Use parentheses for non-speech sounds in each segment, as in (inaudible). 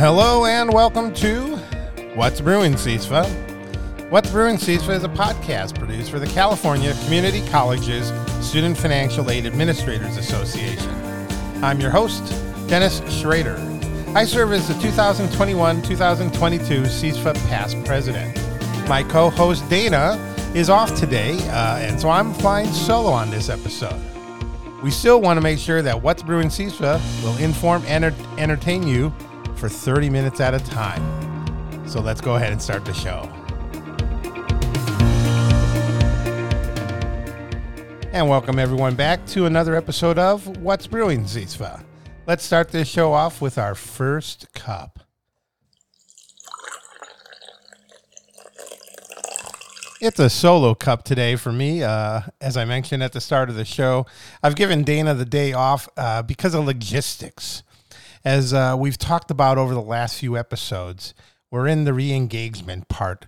Hello and welcome to What's Brewing CISFA. What's Brewing CISFA is a podcast produced for the California Community Colleges Student Financial Aid Administrators Association. I'm your host, Dennis Schrader. I serve as the 2021 2022 CISFA past president. My co host Dana is off today, uh, and so I'm flying solo on this episode. We still want to make sure that What's Brewing CISFA will inform and entertain you for 30 minutes at a time. So let's go ahead and start the show. And welcome everyone back to another episode of What's Brewing CISFA. Let's start this show off with our first cup. It's a solo cup today for me. Uh, as I mentioned at the start of the show, I've given Dana the day off uh, because of logistics. As uh, we've talked about over the last few episodes, we're in the re engagement part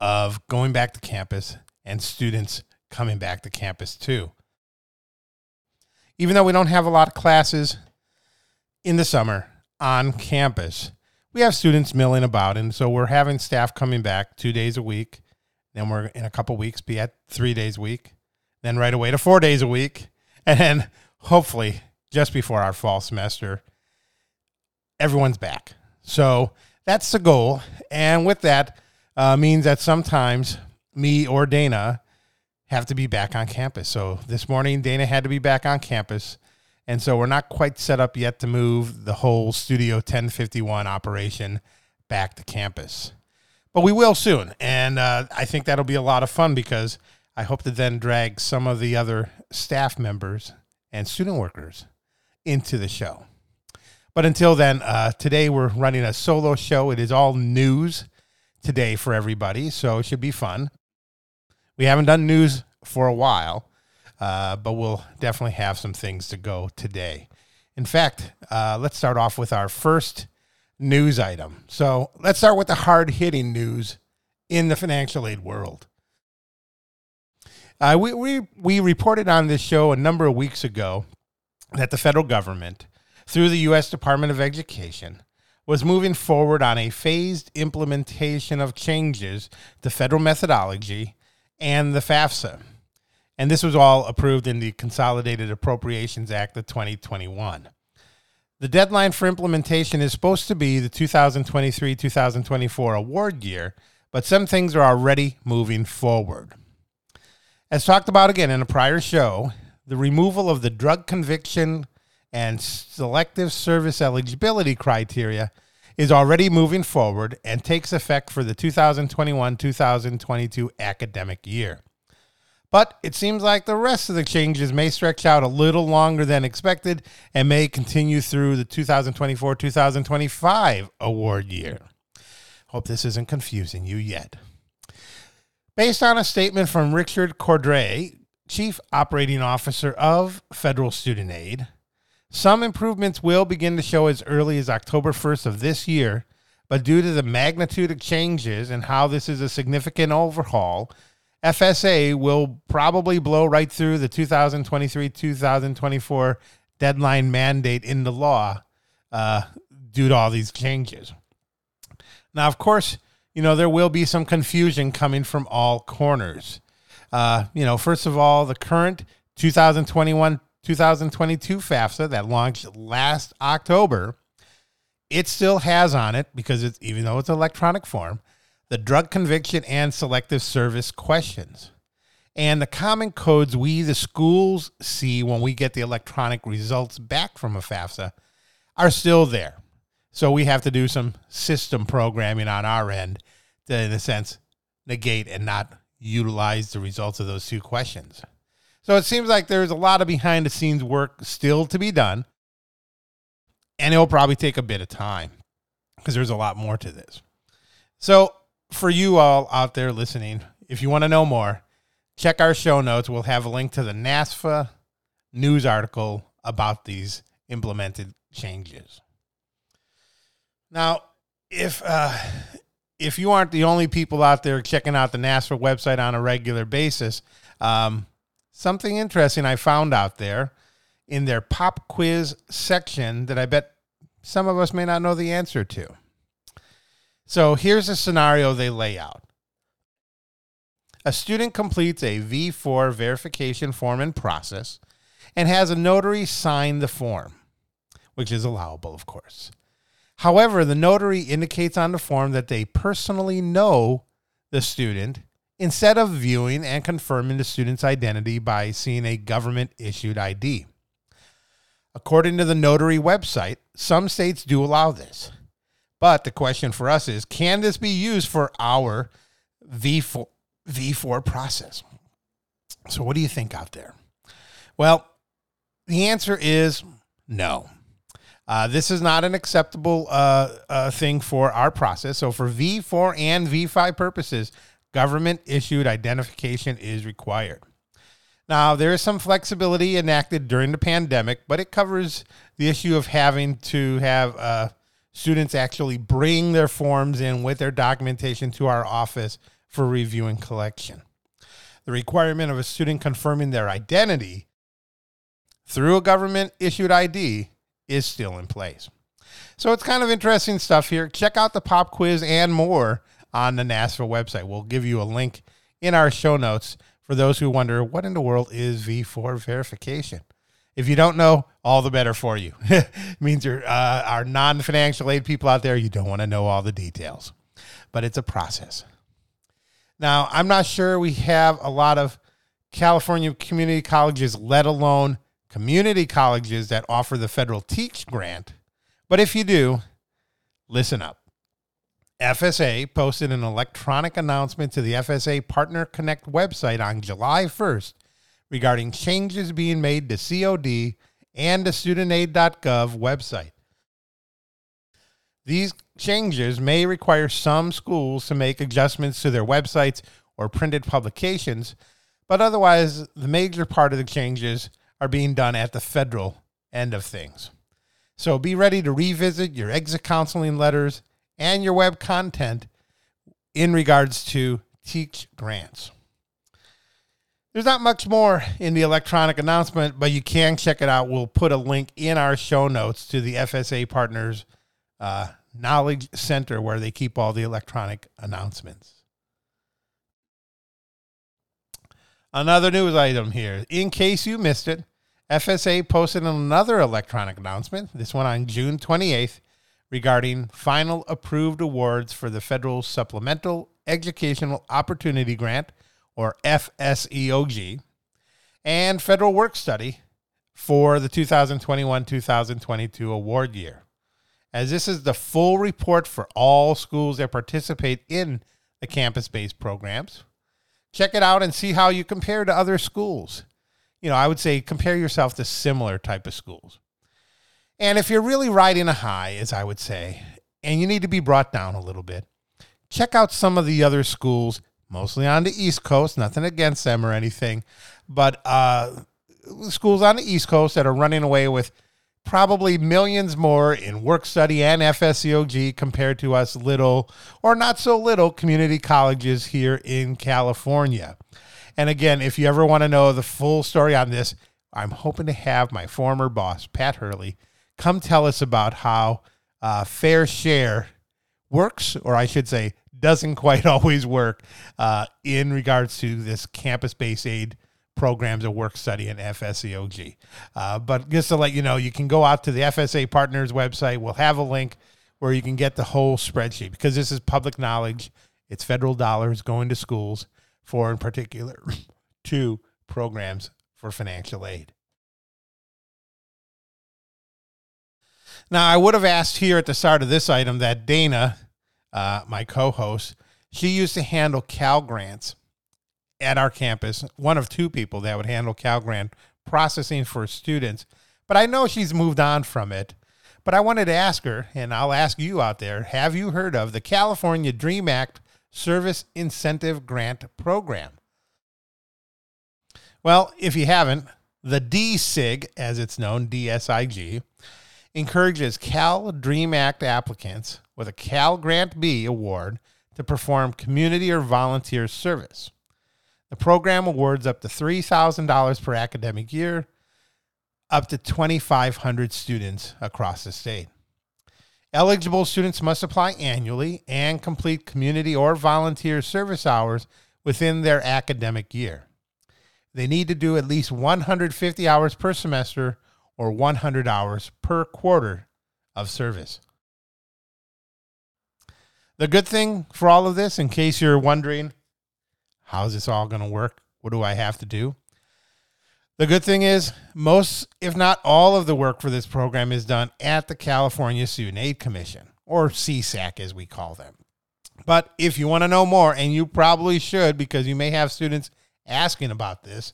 of going back to campus and students coming back to campus too. Even though we don't have a lot of classes in the summer on campus, we have students milling about. And so we're having staff coming back two days a week. Then we're in a couple weeks be at three days a week. Then right away to four days a week. (laughs) And then hopefully just before our fall semester, everyone's back. So that's the goal. And with that, uh, means that sometimes me or Dana have to be back on campus. So this morning, Dana had to be back on campus. And so we're not quite set up yet to move the whole Studio 1051 operation back to campus. But we will soon. And uh, I think that'll be a lot of fun because I hope to then drag some of the other staff members and student workers into the show. But until then, uh, today we're running a solo show. It is all news today for everybody, so it should be fun. We haven't done news for a while, uh, but we'll definitely have some things to go today. In fact, uh, let's start off with our first news item. So let's start with the hard hitting news in the financial aid world. Uh, we, we, we reported on this show a number of weeks ago that the federal government through the U.S. Department of Education was moving forward on a phased implementation of changes to federal methodology and the FAFSA. And this was all approved in the Consolidated Appropriations Act of 2021. The deadline for implementation is supposed to be the 2023 2024 award year, but some things are already moving forward. As talked about again in a prior show, the removal of the drug conviction and selective service eligibility criteria is already moving forward and takes effect for the 2021 2022 academic year. But it seems like the rest of the changes may stretch out a little longer than expected and may continue through the 2024 2025 award year. Hope this isn't confusing you yet. Based on a statement from Richard Cordray, Chief Operating Officer of Federal Student Aid, some improvements will begin to show as early as October 1st of this year, but due to the magnitude of changes and how this is a significant overhaul, FSA will probably blow right through the 2023 2024 deadline mandate in the law uh, due to all these changes. Now, of course, you know, there will be some confusion coming from all corners. Uh, you know, first of all, the current 2021 2022 FAFSA that launched last October, it still has on it because it's even though it's electronic form, the drug conviction and selective service questions. And the common codes we, the schools, see when we get the electronic results back from a FAFSA are still there. So we have to do some system programming on our end to, in a sense, negate and not utilize the results of those two questions. So it seems like there's a lot of behind the scenes work still to be done. And it'll probably take a bit of time because there's a lot more to this. So, for you all out there listening, if you want to know more, check our show notes. We'll have a link to the NASFAA news article about these implemented changes. Now, if uh, if you aren't the only people out there checking out the NASFAA website on a regular basis, um, something interesting I found out there in their pop quiz section that I bet some of us may not know the answer to. So here's a scenario they lay out. A student completes a V4 verification form and process and has a notary sign the form, which is allowable, of course. However, the notary indicates on the form that they personally know the student instead of viewing and confirming the student's identity by seeing a government issued ID. According to the notary website, some states do allow this. But the question for us is can this be used for our V4, V4 process? So, what do you think out there? Well, the answer is no. Uh, this is not an acceptable uh, uh, thing for our process. So, for V4 and V5 purposes, government issued identification is required. Now, there is some flexibility enacted during the pandemic, but it covers the issue of having to have uh, students actually bring their forms in with their documentation to our office for review and collection. The requirement of a student confirming their identity through a government issued ID is still in place. So it's kind of interesting stuff here. Check out the pop quiz and more on the NASFAA website. We'll give you a link in our show notes for those who wonder what in the world is V4 verification. If you don't know, all the better for you. (laughs) it means you're uh, our non-financial aid people out there. You don't want to know all the details, but it's a process. Now, I'm not sure we have a lot of California community colleges, let alone community colleges that offer the federal Teach grant. But if you do, listen up. FSA posted an electronic announcement to the FSA Partner Connect website on July 1st regarding changes being made to COD and the studentaid.gov website. These changes may require some schools to make adjustments to their websites or printed publications, but otherwise, the major part of the changes are being done at the federal end of things. So be ready to revisit your exit counseling letters and your web content in regards to Teach grants. There's not much more in the electronic announcement, but you can check it out. We'll put a link in our show notes to the FSA Partners uh, Knowledge Center where they keep all the electronic announcements. Another news item here. In case you missed it, FSA posted another electronic announcement, this one on June 28th, regarding final approved awards for the Federal Supplemental Educational Opportunity Grant, or FSEOG, and Federal Work Study for the 2021 2022 award year. As this is the full report for all schools that participate in the campus based programs check it out and see how you compare to other schools. You know, I would say compare yourself to similar type of schools. And if you're really riding a high, as I would say, and you need to be brought down a little bit, check out some of the other schools, mostly on the East Coast. Nothing against them or anything, but uh, schools on the East Coast that are running away with probably millions more in work study and FSEOG compared to us little or not so little community colleges here in California. And again, if you ever want to know the full story on this, I'm hoping to have my former boss, Pat Hurley, come tell us about how uh, fair share works, or I should say, doesn't (laughs) quite always work uh, in regards to this campus based aid programs of work study and FSEOG. Uh, but just to let you know, you can go out to the FSA Partners website. We'll have a link where you can get the whole spreadsheet because this is public knowledge. It's federal dollars going to schools for, in particular, (clears throat) two programs for financial aid. Now, I would have asked here at the start of this item that Dana, uh, my co host, she used to handle Cal grants at our campus, one of two people that would handle Cal Grant processing for students. But I know she's moved on from it. But I wanted to ask her, and I'll ask you out there have you heard of the California DREAM Act Service Incentive Grant Program? Well, if you haven't, the DSIG, as it's known, DSIG, encourages Cal DREAM Act applicants with a Cal Grant B award to perform community or volunteer service. The program awards up to $3,000 per academic year, up to 2,500 students across the state. Eligible students must apply annually and complete community or volunteer service hours within their academic year. They need to do at least 150 hours per semester or 100 hours per quarter of service. The good thing for all of this, in case you're wondering, how's this all going to work? What do I have to do? The good thing is, most, if not all, of the work for this program is done at the California Student Aid Commission, or CSAC as we call them. But if you want to know more, and you probably should because you may have students asking about this,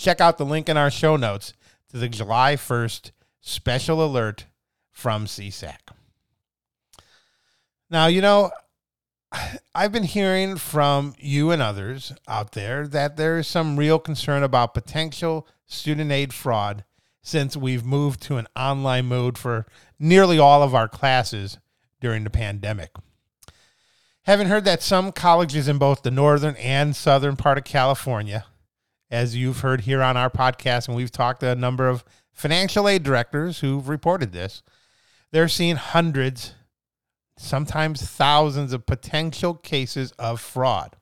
check out the link in our show notes to the July 1st special alert from CSAC. Now, you know, I've been hearing from you and others out there that there is some real concern about potential student aid fraud since we've moved to an online mode for nearly all of our classes during the pandemic. Having heard that some colleges in both the northern and southern part of California, as you've heard here on our podcast, and we've talked to a number of financial aid directors who've reported this, they're seeing hundreds sometimes thousands of potential cases of fraud.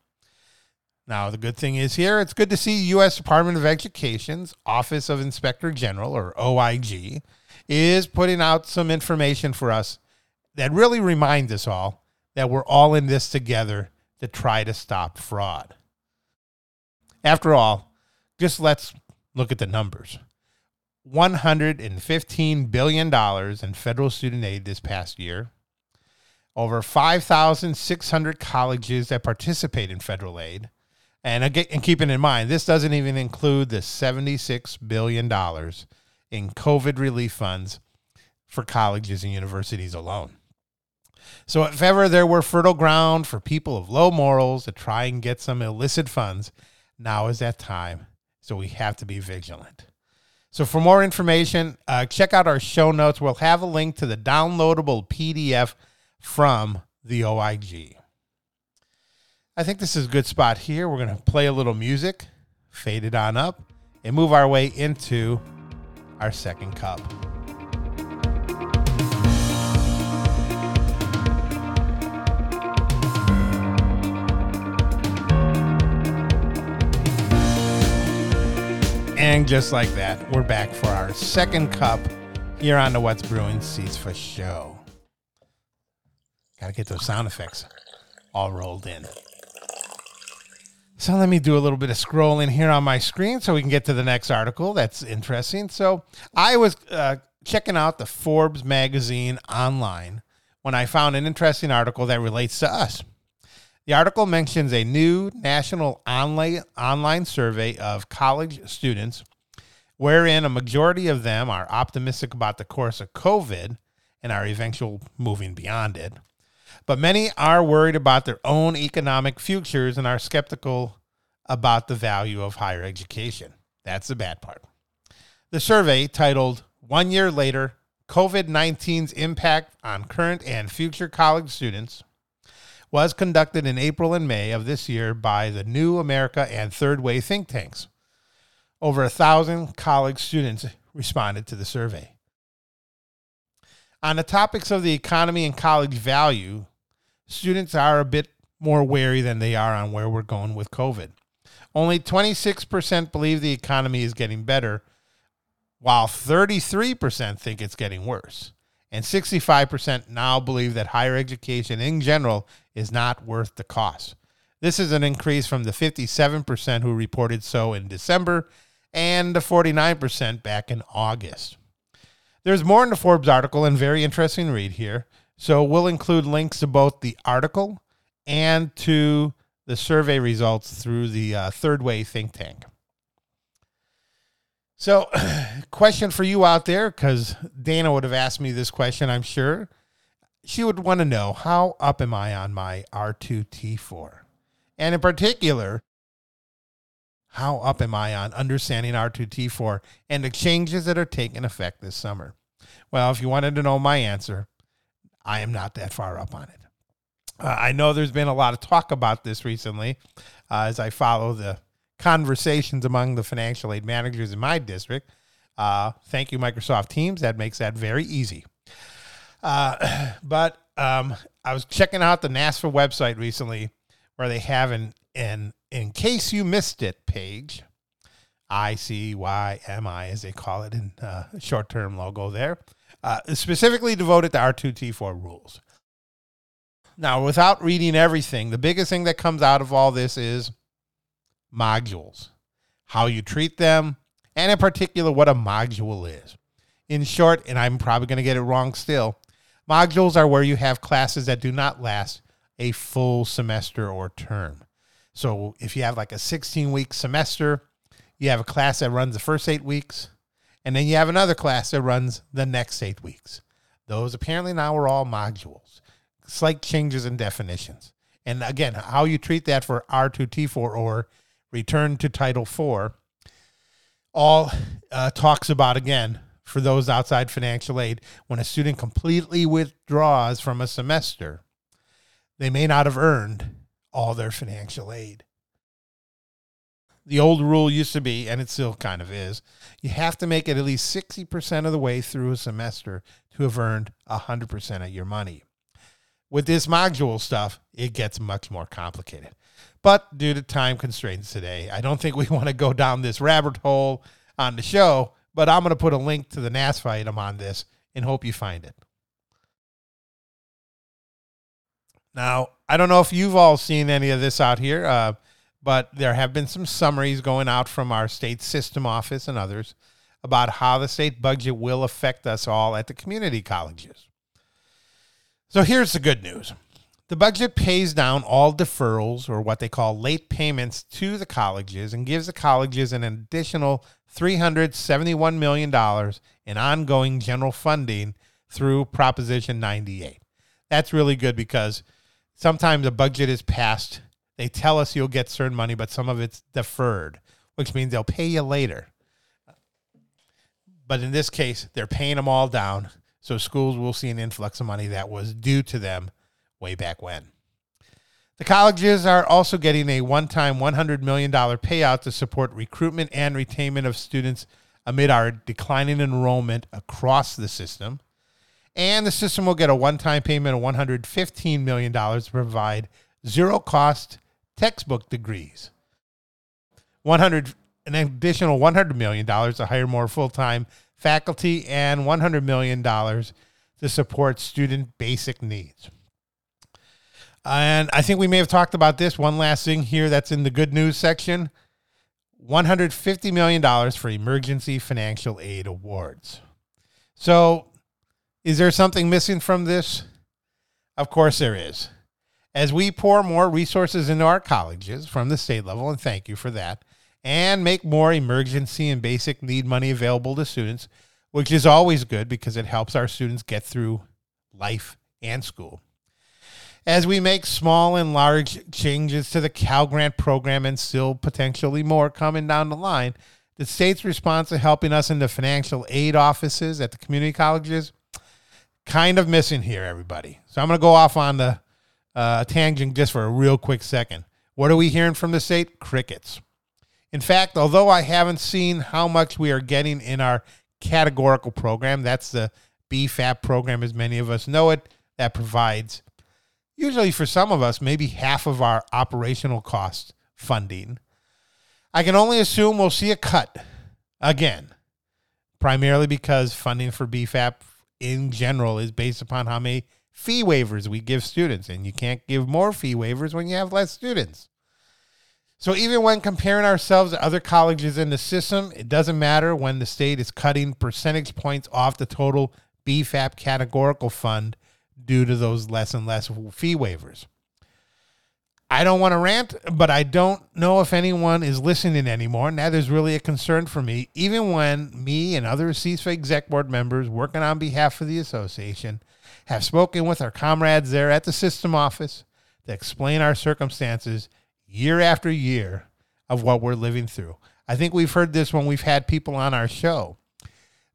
Now, the good thing is here, it's good to see U.S. Department of Education's Office of Inspector General, or OIG, is putting out some information for us that really reminds us all that we're all in this together to try to stop fraud. After all, just let's look at the numbers. $115 billion in federal student aid this past year, over 5,600 colleges that participate in federal aid. And, again, and keeping in mind, this doesn't even include the $76 billion in COVID relief funds for colleges and universities alone. So, if ever there were fertile ground for people of low morals to try and get some illicit funds, now is that time. So, we have to be vigilant. So, for more information, uh, check out our show notes. We'll have a link to the downloadable PDF from the OIG. I think this is a good spot here. We're going to play a little music, fade it on up, and move our way into our second cup. And just like that, we're back for our second cup here on the What's Brewing CISFA Show. Got to get those sound effects all rolled in. So let me do a little bit of scrolling here on my screen so we can get to the next article. That's interesting. So I was uh, checking out the Forbes magazine online when I found an interesting article that relates to us. The article mentions a new national online online survey of college students wherein a majority of them are optimistic about the course of COVID and our eventual moving beyond it. But many are worried about their own economic futures and are skeptical about the value of higher education. That's the bad part. The survey, titled One Year Later COVID 19's Impact on Current and Future College Students, was conducted in April and May of this year by the New America and Third Way think tanks. Over a thousand college students responded to the survey. On the topics of the economy and college value, students are a bit more wary than they are on where we're going with COVID. Only 26% believe the economy is getting better, while 33% think it's getting worse. And 65% now believe that higher education in general is not worth the cost. This is an increase from the 57% who reported so in December and the 49% back in August. There's more in the Forbes article and very interesting read here. So we'll include links to both the article and to the survey results through the uh, Third Way think tank. So, (clears throat) question for you out there, because Dana would have asked me this question, I'm sure. She would want to know how up am I on my R2T4? And in particular, how up am I on understanding R2T4 and the changes that are taking effect this summer? Well, if you wanted to know my answer, I am not that far up on it. Uh, I know there's been a lot of talk about this recently uh, as I follow the conversations among the financial aid managers in my district. Uh, thank you, Microsoft Teams. That makes that very easy. Uh, (clears throat) but um, I was checking out the NASFAA website recently where they have an, an in case you missed it page. I C Y M I, as they call it in uh, short term logo there, uh, specifically devoted to R2T4 rules. Now, without reading everything, the biggest thing that comes out of all this is modules, how you treat them, and in particular, what a module is. In short, and I'm probably going to get it wrong still, modules are where you have classes that do not last a full semester or term. So if you have like a 16 week semester, you have a class that runs the first eight weeks, and then you have another class that runs the next eight weeks. Those apparently now are all modules, slight changes in definitions. And again, how you treat that for R2T4 or return to Title IV all uh, talks about again for those outside financial aid when a student completely withdraws from a semester, they may not have earned all their financial aid. The old rule used to be, and it still kind of is, you have to make it at least 60% of the way through a semester to have earned 100% of your money. With this module stuff, it gets much more complicated. But due to time constraints today, I don't think we (laughs) want to go down this rabbit hole on the show. But I'm going to put a link to the NASFAA item on this and hope you find it. Now, I don't know if you've all seen any of this out here, uh, but there have been some summaries going out from our state system office and others about how the state budget will affect us all at the community colleges. So here's the good news the budget pays down all deferrals or what they call late payments to the colleges and gives the colleges an additional $371 million in ongoing general funding through Proposition 98. That's really good because sometimes a budget is passed. They tell us you'll get certain money, but some of it's deferred, which means they'll pay you later. But in this case, they're paying them all down. So schools will see an influx of money that was due to them way back when. The colleges are also getting a one time $100 million payout to support recruitment and retainment of students amid our declining enrollment across the system. And the system will get a one time payment of $115 million to provide zero cost textbook degrees. 100 an additional $100 million to hire more full time faculty and $100 million to support student basic needs. And I think we may have talked about this. One last thing here that's in the good news section $150 million for emergency financial aid awards. So, is there something missing from this? Of course, there is. As we pour more resources into our colleges from the state level, and thank you for that, and make more emergency and basic need money available to students, which is always good because it helps our students get through life and school as we make small and large changes to the Cal Grant program and still potentially more coming down the line, the state's response to helping us in the financial aid offices at the community colleges kind of missing here, everybody. So I'm going to go off on the uh, tangent just for a real quick second. What are we hearing from the state? Crickets. In fact, although I haven't seen how much we are getting in our categorical program, that's the BFAP program as many of us know it, that provides usually for some of us, maybe half of our operational cost funding. I can only assume we'll see a cut again, primarily because funding for BFAP in general is based upon how many fee waivers we give students, and you can't give more fee waivers when you have less students. So even when comparing ourselves to other colleges in the system, it doesn't matter when the state is cutting percentage points off the total BFAP categorical fund due to those less and less fee waivers. I don't want to rant, but I don't know if anyone is listening anymore. That is really a concern for me, even when me and other CSFA exec board members working on behalf of the association have spoken with our comrades there at the system office to explain our circumstances year after year of what we're living through. I think we've heard this when we've had people on our show.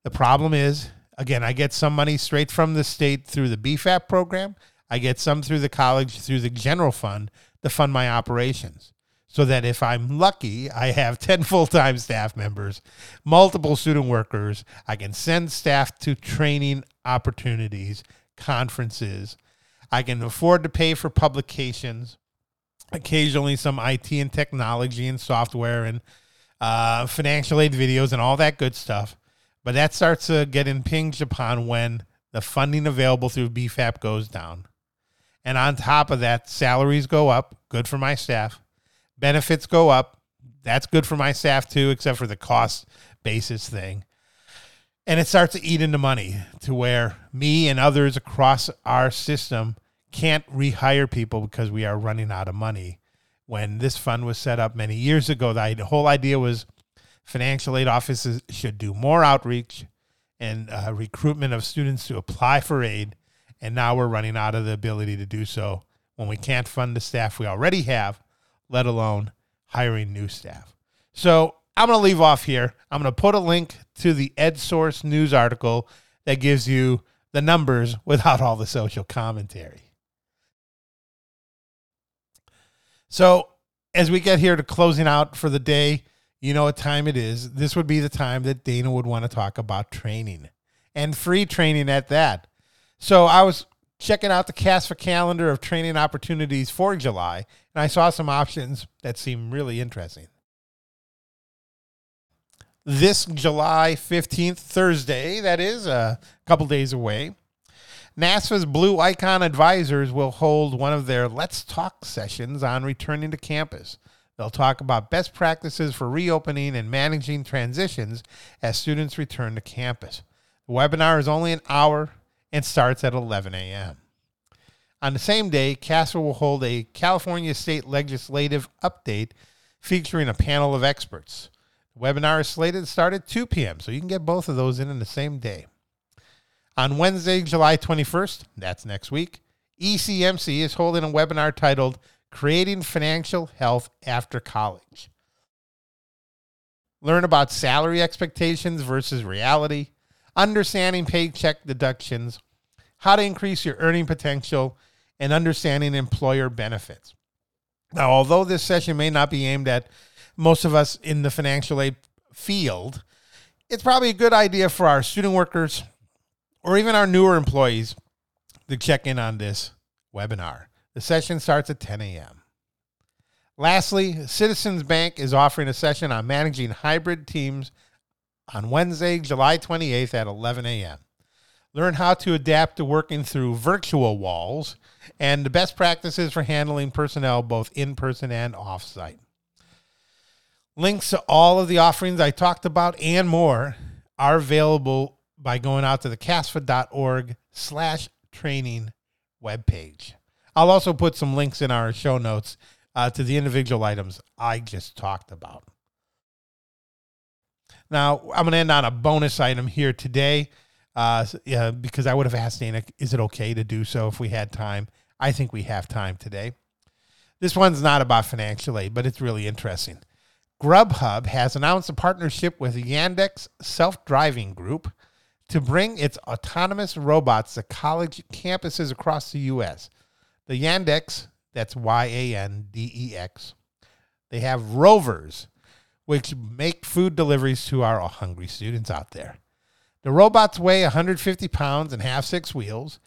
The problem is Again, I get some money straight from the state through the BFAP program. I get some through the college through the general fund to fund my operations. So that if I'm lucky, I have (laughs) 10 full time staff members, multiple student workers. I can send staff to training opportunities, conferences. I can afford to pay for publications, occasionally some IT and technology and software and uh, financial aid videos and all that good stuff. But that starts to get impinged upon when the funding available through BFAP goes down. And on top of that, salaries go up, good for my staff. Benefits go up, that's good for my staff too, except for the cost basis thing. And it starts to eat into money to where me and others across our system can't rehire people because we are running out of money. When this fund was set up many years ago, the whole idea was financial aid offices should do more outreach and uh, recruitment of students to apply for aid. And now we're running out of the ability to do so when we can't fund the staff we already have, let alone hiring new staff. So I'm going to leave off here. I'm going to put a link to the EdSource news article that gives you the numbers (laughs) without all the social commentary. So, as we get here to closing out for the day, you know what time it is. This would be the time that Dana would want to talk about training and free training at that. So, I was checking out the CASFA calendar of training opportunities for July, and I saw some options that seem really interesting. This July 15th, Thursday, that is uh, a couple days away, NASFAA's Blue Icon advisors will hold one of their Let's Talk sessions on returning to campus. They'll talk about best practices for reopening and managing transitions as students return to campus. The webinar is only an hour and starts at 11 a.m. On the same day, CASFA will hold a California State Legislative update featuring a panel of experts. The webinar is slated to start at 2 p.m., so you can get both of those in in the same day. On Wednesday, July 21st, that's next week, ECMC is holding a webinar titled Creating Financial Health After College. Learn about salary expectations versus reality, understanding paycheck deductions, how to increase your earning potential, and understanding employer benefits. Now, although this session may not be aimed at most of us in the financial aid field, it's probably a good idea for our student workers or even our newer employees to check in on this webinar. The session starts at 10 a.m. Lastly, Citizens Bank is offering a session on managing hybrid teams on Wednesday, July 28th at 11 a.m. Learn how to adapt to working through virtual walls and the best practices for handling personnel both in person and off site. Links to all of the offerings I talked about and more are available by going out to the casfa.org slash training webpage. I'll also put some links in our show notes uh, to the individual items I just talked about. Now, I'm going to end on a bonus item here today uh, yeah, because I would have asked Dana, is it okay to do so if we had time? I think we have time today. This one's not about financial aid, but it's really interesting. Grubhub has announced a partnership with Yandex Self Driving Group to bring its autonomous robots to college campuses across the U.S. The Yandex, that's Y A N D E X, they have rovers, which make food deliveries to our hungry students out there. The robots weigh 150 pounds and have six wheels.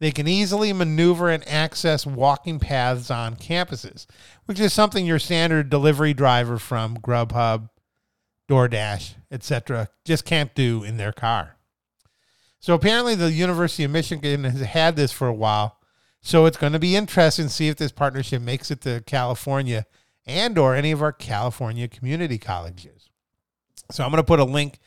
They can easily maneuver and access walking paths on campuses, which is something your standard delivery driver from Grubhub, DoorDash, etc., just can't do in their car. So apparently, the University of Michigan has had this for a while. So it's going to be interesting to see if this partnership makes it to California and or any of our California community colleges. So I'm going to put a link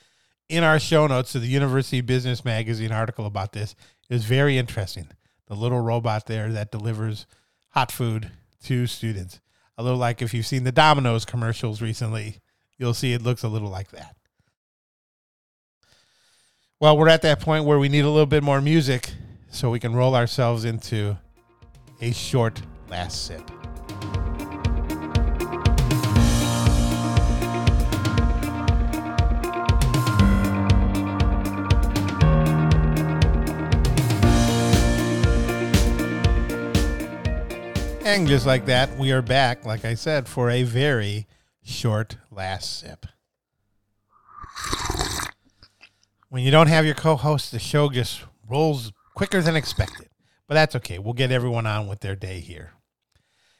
in our show notes to the University Business Magazine article about this. It was very interesting. The little robot there that delivers hot food to students. A little like if you've seen the Domino's commercials recently, you'll see it looks a little like that. Well, we're at that point where we need a little bit more music so we can roll ourselves into a short last sip. And just like that, we are back, like I said, for a very short last sip. When you don't have your co host, the show just rolls quicker than expected. But that's okay. We'll get everyone on with their day here.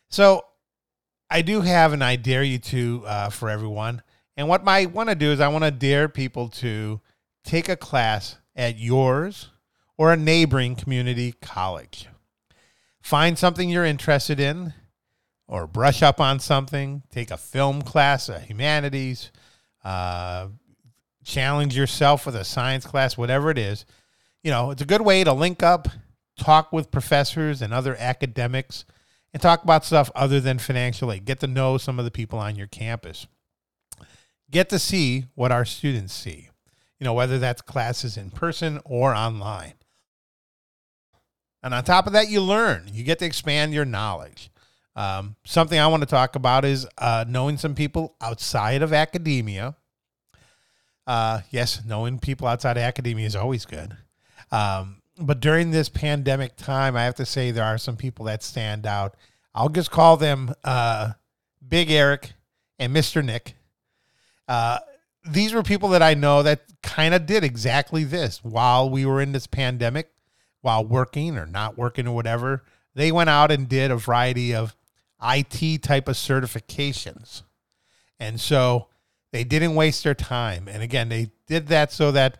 So I do have an I dare you to uh, for everyone. And what I want to do is I want to dare people to take a class at yours or a neighboring community college. Find something you're interested in or brush up on something. Take a film class, a humanities, uh, challenge yourself with a science class, whatever it is. You know, it's a good way to link up, talk with professors and other academics, and talk about stuff other than financial aid. Get to know some of the people on your campus. Get to see what our students see, you know, whether that's classes in person or online. And on top of that, you learn. You get to expand your knowledge. Um, something I want to talk about is uh, knowing some people outside of academia. Uh, yes, knowing people outside of academia is always good. Um, but during this pandemic time, I have to say there are some people that stand out. I'll just call them uh, Big Eric and Mr. Nick. Uh, these were people that I know that kind of did exactly this while we were in this pandemic, while working or not working or whatever. They went out and did a variety of IT type of certifications. And so they didn't waste their time. And again, they did that so that,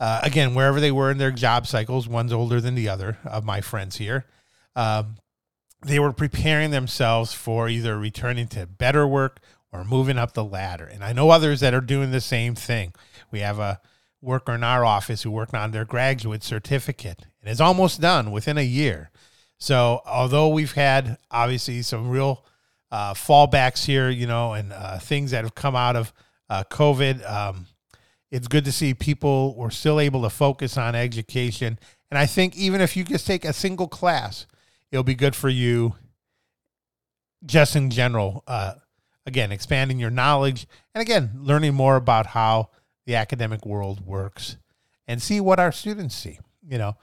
uh, again, wherever they were in their job cycles, one's older than the other of my friends here, um, they were preparing themselves for either returning to better work or moving up the ladder. And I know others that are doing the same thing. We have a worker in our office who worked on their graduate certificate and is almost done within a year. So although we've had obviously some real uh, fallbacks here, you know, and uh, things that have come out of uh, COVID, um, it's good to see people were still able to focus on education. And I think even if you just take a single class, it'll be good for you just in general. Uh, again, expanding your knowledge and again, learning more about how the academic world works and see what our students see, you know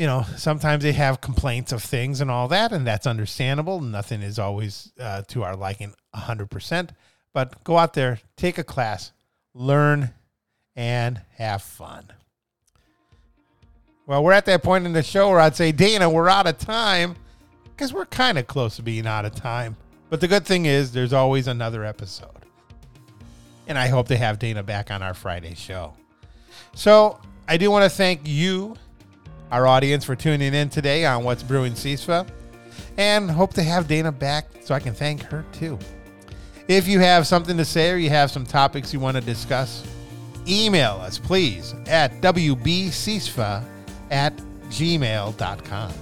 you know, sometimes they have complaints of things and all that, and that's understandable. Nothing is always uh, to our liking 100%. But go out there, take a class, learn, and have fun. Well, we're at that point in the show where I'd say, Dana, we're out of time because we're kind of close to being out of time. But the good thing is, there's always another episode. And I hope to have Dana back on our Friday show. So I do want to thank you our audience for tuning in today on What's Brewing CISFA, and hope to have Dana back so I can thank her too. If you have something to say or you have some topics you want to discuss, email us please at wbcisfa at gmail.com.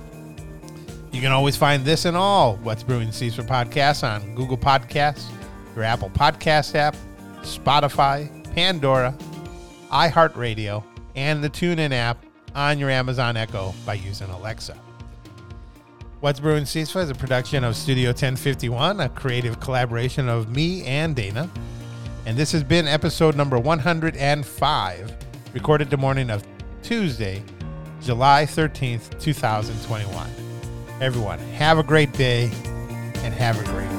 You can always find this and all What's Brewing CISFA podcasts on Google Podcasts, your Apple Podcast app, Spotify, Pandora, iHeartRadio, and the TuneIn app on your Amazon Echo by using Alexa. What's Brewing CISFA is a production of Studio 1051, a creative collaboration of me and Dana. And this has been episode number 105, recorded the morning of Tuesday, July 13th, 2021. Everyone, have a great day and have a great